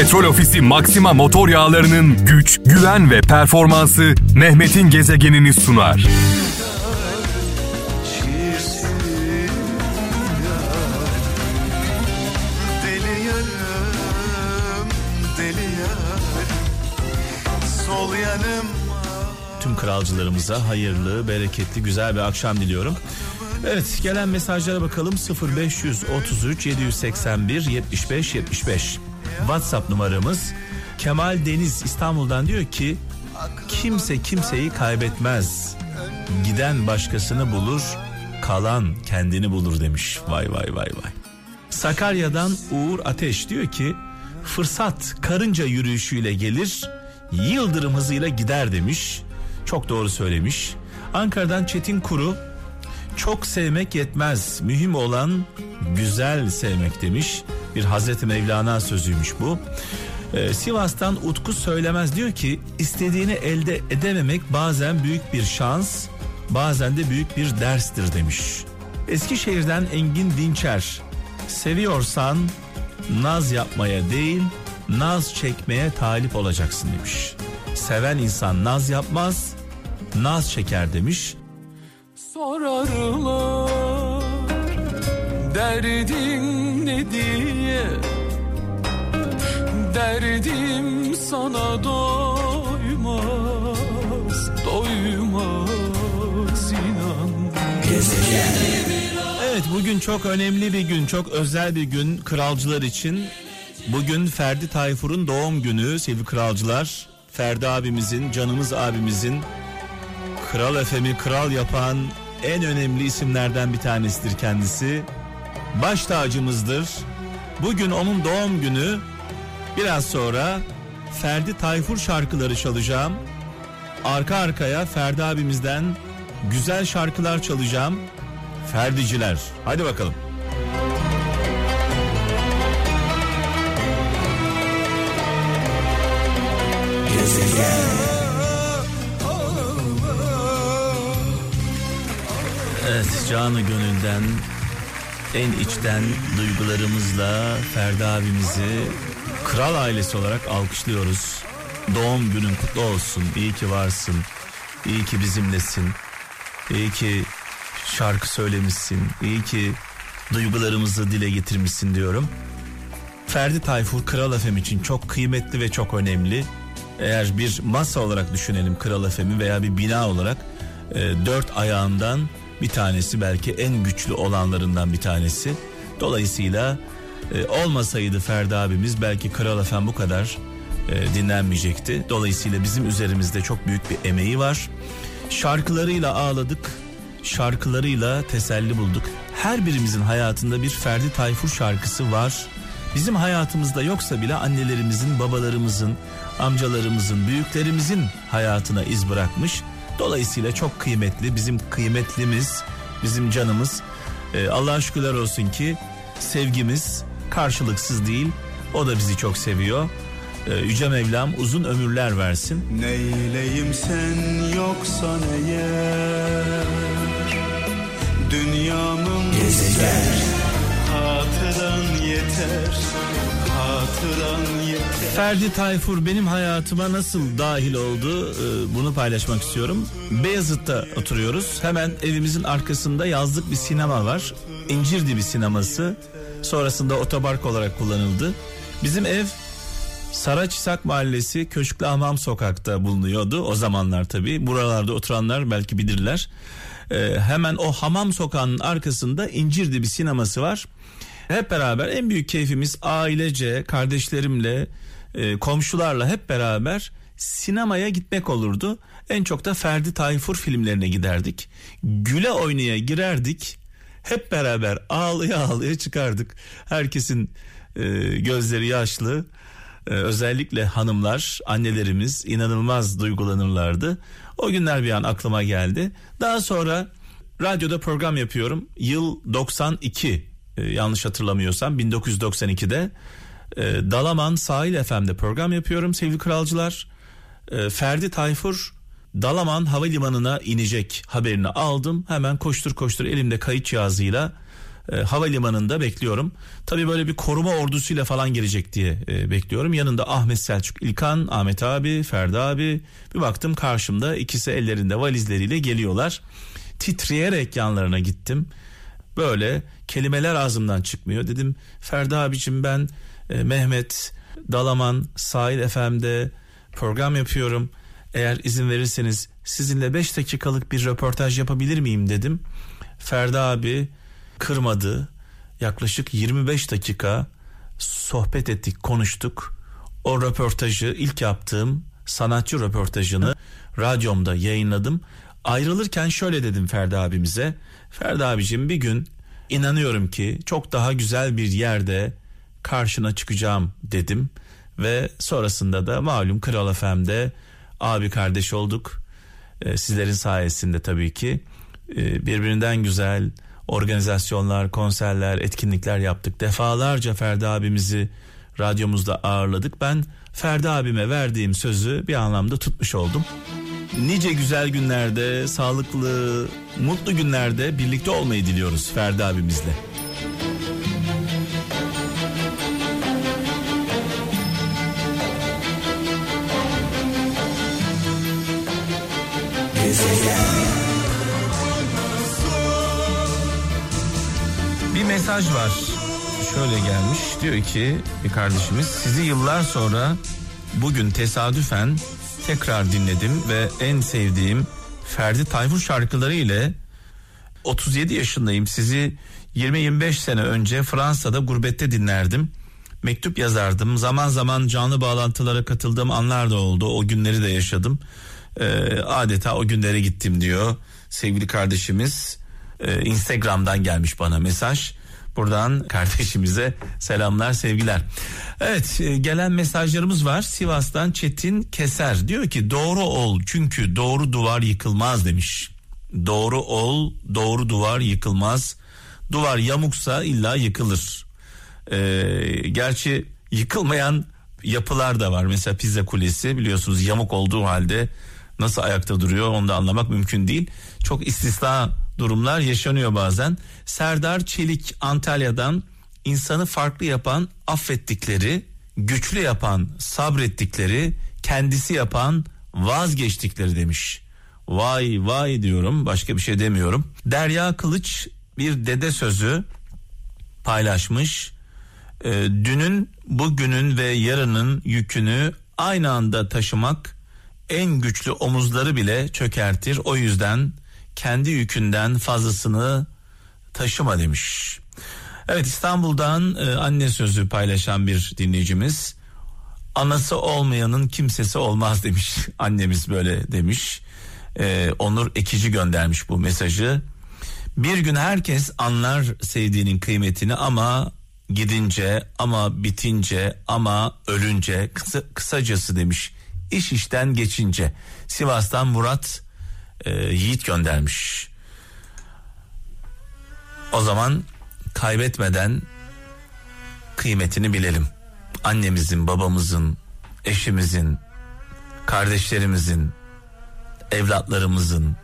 Petrol Ofisi Maxima motor yağlarının güç, güven ve performansı Mehmet'in gezegenini sunar. Tüm kralcılarımıza hayırlı, bereketli, güzel bir akşam diliyorum. Evet gelen mesajlara bakalım 0533 781 75 75 WhatsApp numaramız Kemal Deniz İstanbul'dan diyor ki kimse kimseyi kaybetmez. Giden başkasını bulur, kalan kendini bulur demiş. Vay vay vay vay. Sakarya'dan Uğur Ateş diyor ki fırsat karınca yürüyüşüyle gelir, yıldırım hızıyla gider demiş. Çok doğru söylemiş. Ankara'dan Çetin Kuru çok sevmek yetmez. Mühim olan güzel sevmek demiş. Bir Hazreti Mevlana sözüymüş bu. Ee, Sivas'tan Utku Söylemez diyor ki istediğini elde edememek bazen büyük bir şans, bazen de büyük bir derstir demiş. Eskişehir'den Engin Dinçer seviyorsan naz yapmaya değil naz çekmeye talip olacaksın demiş. Seven insan naz yapmaz, naz çeker demiş. Sorarlar derdin ne diye Derdim sana doymaz Doymaz inan Evet bugün çok önemli bir gün, çok özel bir gün kralcılar için. Bugün Ferdi Tayfur'un doğum günü sevgili kralcılar. Ferdi abimizin, canımız abimizin Kral Efem'i kral yapan en önemli isimlerden bir tanesidir kendisi. Baş tacımızdır. Bugün onun doğum günü. Biraz sonra Ferdi Tayfur şarkıları çalacağım. Arka arkaya Ferdi abimizden güzel şarkılar çalacağım. Ferdiciler. Hadi bakalım. Evet canı gönülden en içten duygularımızla Ferdi abimizi kral ailesi olarak alkışlıyoruz. Doğum günün kutlu olsun. İyi ki varsın. İyi ki bizimlesin. İyi ki şarkı söylemişsin. İyi ki duygularımızı dile getirmişsin diyorum. Ferdi Tayfur Kral FM için çok kıymetli ve çok önemli. Eğer bir masa olarak düşünelim Kral FM'i veya bir bina olarak e, dört ayağından bir tanesi belki en güçlü olanlarından bir tanesi. Dolayısıyla e, olmasaydı Ferdi abimiz belki Kral FM bu kadar e, dinlenmeyecekti. Dolayısıyla bizim üzerimizde çok büyük bir emeği var. Şarkılarıyla ağladık, şarkılarıyla teselli bulduk. Her birimizin hayatında bir Ferdi Tayfur şarkısı var. Bizim hayatımızda yoksa bile annelerimizin, babalarımızın, amcalarımızın, büyüklerimizin hayatına iz bırakmış. Dolayısıyla çok kıymetli, bizim kıymetlimiz, bizim canımız. Ee, Allah'a şükürler olsun ki sevgimiz karşılıksız değil. O da bizi çok seviyor. Ee, Yüce Mevlam uzun ömürler versin. Neyleyim sen yoksan eğer Dünyamın Gezegen Hatıran yeter Ferdi Tayfur benim hayatıma nasıl dahil oldu Ee, bunu paylaşmak istiyorum. Beyazıt'ta oturuyoruz. Hemen evimizin arkasında yazlık bir sinema var. İncirdibi sineması. Sonrasında otopark olarak kullanıldı. Bizim ev Saraçisak Mahallesi Köşklü Hamam Sokak'ta bulunuyordu. O zamanlar tabii. Buralarda oturanlar belki bilirler. Ee, hemen o hamam sokağının arkasında İncirdibi sineması var. Hep beraber en büyük keyfimiz ailece, kardeşlerimle, e, komşularla hep beraber sinemaya gitmek olurdu. En çok da Ferdi Tayfur filmlerine giderdik. Güle oynaya girerdik. Hep beraber ağlaya ağlaya çıkardık. Herkesin e, gözleri yaşlı. E, özellikle hanımlar, annelerimiz inanılmaz duygulanırlardı. O günler bir an aklıma geldi. Daha sonra radyoda program yapıyorum. Yıl 92 e, yanlış hatırlamıyorsam 1992'de e, Dalaman Sahil FM'de program yapıyorum sevgili kralcılar. E, Ferdi Tayfur Dalaman Havalimanı'na inecek haberini aldım. Hemen koştur koştur elimde kayıt cihazıyla e, havalimanında bekliyorum. Tabii böyle bir koruma ordusuyla falan gelecek diye e, bekliyorum. Yanında Ahmet Selçuk İlkan, Ahmet abi, Ferdi abi. Bir baktım karşımda ikisi ellerinde valizleriyle geliyorlar. Titreyerek yanlarına gittim. Böyle kelimeler ağzımdan çıkmıyor. Dedim Ferdi abicim ben e, Mehmet Dalaman Sahil FM'de program yapıyorum. Eğer izin verirseniz sizinle 5 dakikalık bir röportaj yapabilir miyim dedim. Ferdi abi kırmadı. Yaklaşık 25 dakika sohbet ettik, konuştuk. O röportajı ilk yaptığım sanatçı röportajını radyomda yayınladım. Ayrılırken şöyle dedim Ferdi abimize. Ferdi abicim bir gün inanıyorum ki çok daha güzel bir yerde karşına çıkacağım dedim. Ve sonrasında da malum Kral FM'de abi kardeş olduk. Ee, sizlerin sayesinde tabii ki ee, birbirinden güzel organizasyonlar, konserler, etkinlikler yaptık. Defalarca Ferdi abimizi radyomuzda ağırladık. Ben Ferdi abime verdiğim sözü bir anlamda tutmuş oldum. Nice güzel günlerde, sağlıklı, mutlu günlerde birlikte olmayı diliyoruz Ferdi abimizle. Bir mesaj var. Şöyle gelmiş. Diyor ki bir kardeşimiz sizi yıllar sonra bugün tesadüfen tekrar dinledim ve en sevdiğim Ferdi Tayfur şarkıları ile 37 yaşındayım. Sizi 20-25 sene önce Fransa'da gurbette dinlerdim. Mektup yazardım. Zaman zaman canlı bağlantılara katıldığım anlar da oldu. O günleri de yaşadım. Ee, adeta o günlere gittim diyor sevgili kardeşimiz. Ee, Instagram'dan gelmiş bana mesaj. Buradan kardeşimize selamlar sevgiler. Evet e, gelen mesajlarımız var. Sivas'tan Çetin Keser diyor ki doğru ol çünkü doğru duvar yıkılmaz demiş. Doğru ol doğru duvar yıkılmaz. Duvar yamuksa illa yıkılır. Ee, gerçi yıkılmayan yapılar da var. Mesela Pizza Kulesi biliyorsunuz yamuk olduğu halde nasıl ayakta duruyor onu da anlamak mümkün değil. Çok istisna durumlar yaşanıyor bazen. Serdar Çelik Antalya'dan insanı farklı yapan affettikleri, güçlü yapan sabrettikleri, kendisi yapan vazgeçtikleri demiş. Vay vay diyorum başka bir şey demiyorum. Derya Kılıç bir dede sözü paylaşmış. Ee, dünün, bugünün ve yarının yükünü aynı anda taşımak en güçlü omuzları bile çökertir. O yüzden kendi yükünden fazlasını taşıma demiş. Evet İstanbul'dan e, anne sözü paylaşan bir dinleyicimiz. Anası olmayanın kimsesi olmaz demiş. Annemiz böyle demiş. E, Onur Ekici göndermiş bu mesajı. Bir gün herkes anlar sevdiğinin kıymetini ama gidince ama bitince ama ölünce kısa, kısacası demiş. İş işten geçince Sivas'tan Murat e, Yiğit göndermiş. O zaman kaybetmeden kıymetini bilelim. Annemizin, babamızın, eşimizin, kardeşlerimizin, evlatlarımızın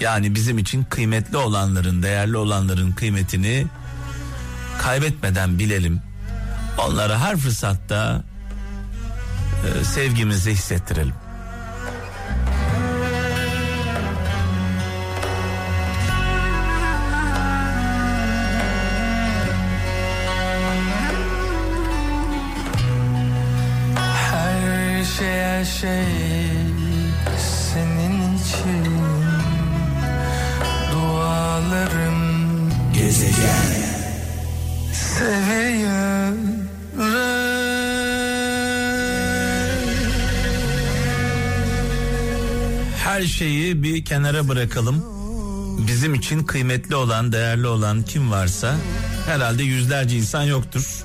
yani bizim için kıymetli olanların, değerli olanların kıymetini kaybetmeden bilelim. Onlara her fırsatta sevgimizi hissettirelim. Her şey her şey senin için Dualarım. Gezegen Her şeyi bir kenara bırakalım. Bizim için kıymetli olan, değerli olan kim varsa herhalde yüzlerce insan yoktur.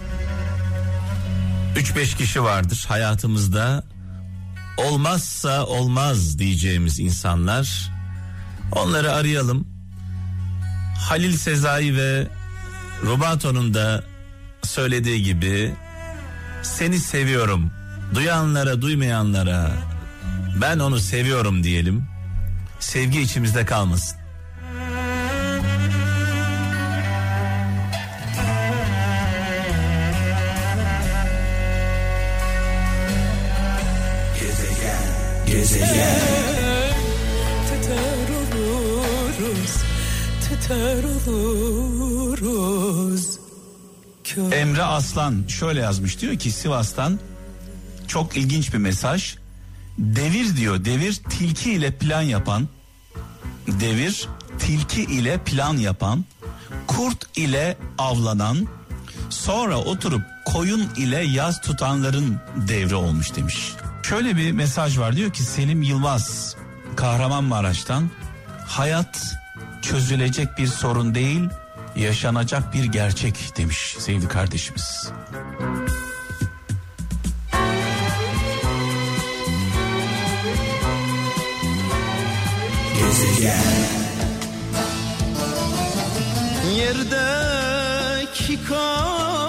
3-5 kişi vardır hayatımızda. Olmazsa olmaz diyeceğimiz insanlar. Onları arayalım. Halil Sezai ve Rubato'nun da söylediği gibi seni seviyorum. Duyanlara, duymayanlara ben onu seviyorum diyelim. Sevgi içimizde kalmasın. Emre Aslan şöyle yazmış diyor ki Sivas'tan çok ilginç bir mesaj. Devir diyor devir tilki ile plan yapan devir tilki ile plan yapan kurt ile avlanan sonra oturup koyun ile yaz tutanların devri olmuş demiş. Şöyle bir mesaj var diyor ki Selim Yılmaz Kahramanmaraş'tan hayat çözülecek bir sorun değil yaşanacak bir gerçek demiş sevgili kardeşimiz. Gezegen Yerdeki karıncalar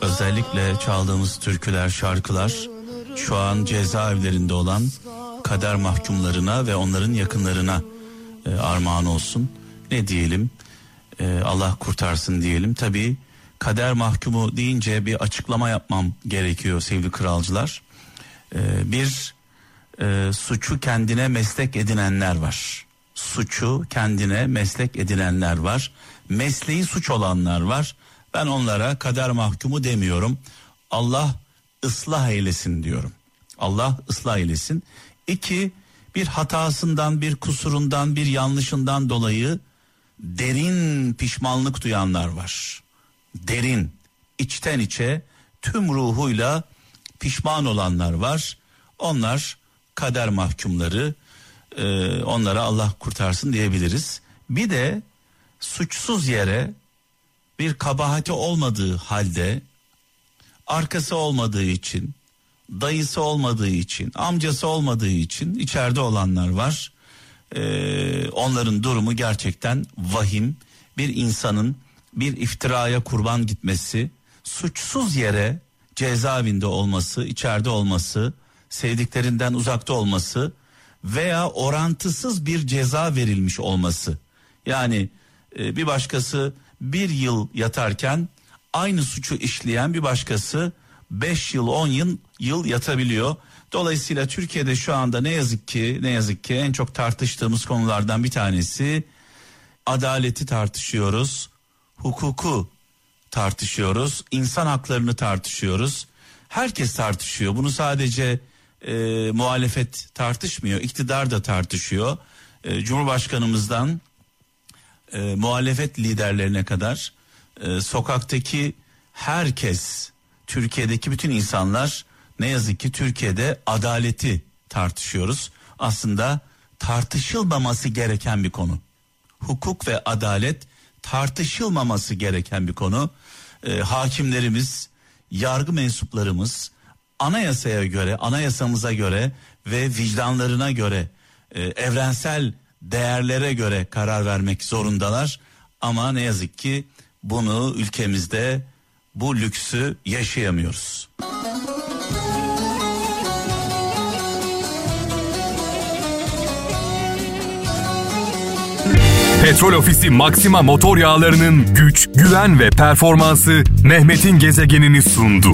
Özellikle çaldığımız türküler, şarkılar şu an cezaevlerinde olan kader mahkumlarına ve onların yakınlarına e, armağan olsun. Ne diyelim? E, Allah kurtarsın diyelim. Tabii kader mahkumu deyince bir açıklama yapmam gerekiyor sevgili kralcılar. E, bir e, suçu kendine meslek edinenler var. Suçu kendine meslek edinenler var. Mesleği suç olanlar var. Ben onlara kader mahkumu demiyorum. Allah ıslah eylesin diyorum. Allah ıslah eylesin. İki, bir hatasından, bir kusurundan, bir yanlışından dolayı derin pişmanlık duyanlar var. Derin, içten içe tüm ruhuyla pişman olanlar var. Onlar kader mahkumları. Ee, onlara Allah kurtarsın diyebiliriz. Bir de suçsuz yere bir kabahati olmadığı halde arkası olmadığı için dayısı olmadığı için amcası olmadığı için içeride olanlar var. Ee, onların durumu gerçekten vahim. Bir insanın bir iftiraya kurban gitmesi, suçsuz yere cezaevinde olması, içeride olması, sevdiklerinden uzakta olması veya orantısız bir ceza verilmiş olması. Yani e, bir başkası bir yıl yatarken aynı suçu işleyen bir başkası 5 yıl 10 yıl, yıl yatabiliyor. Dolayısıyla Türkiye'de şu anda ne yazık ki ne yazık ki en çok tartıştığımız konulardan bir tanesi adaleti tartışıyoruz, hukuku tartışıyoruz, insan haklarını tartışıyoruz. Herkes tartışıyor. Bunu sadece e, muhalefet tartışmıyor, iktidar da tartışıyor. E, Cumhurbaşkanımızdan e, muhalefet liderlerine kadar e, sokaktaki herkes, Türkiye'deki bütün insanlar ne yazık ki Türkiye'de adaleti tartışıyoruz. Aslında tartışılmaması gereken bir konu. Hukuk ve adalet tartışılmaması gereken bir konu. E, hakimlerimiz, yargı mensuplarımız anayasaya göre, anayasamıza göre ve vicdanlarına göre, e, evrensel değerlere göre karar vermek zorundalar. Ama ne yazık ki bunu ülkemizde bu lüksü yaşayamıyoruz. Petrol Ofisi Maxima motor yağlarının güç, güven ve performansı Mehmet'in gezegenini sundu.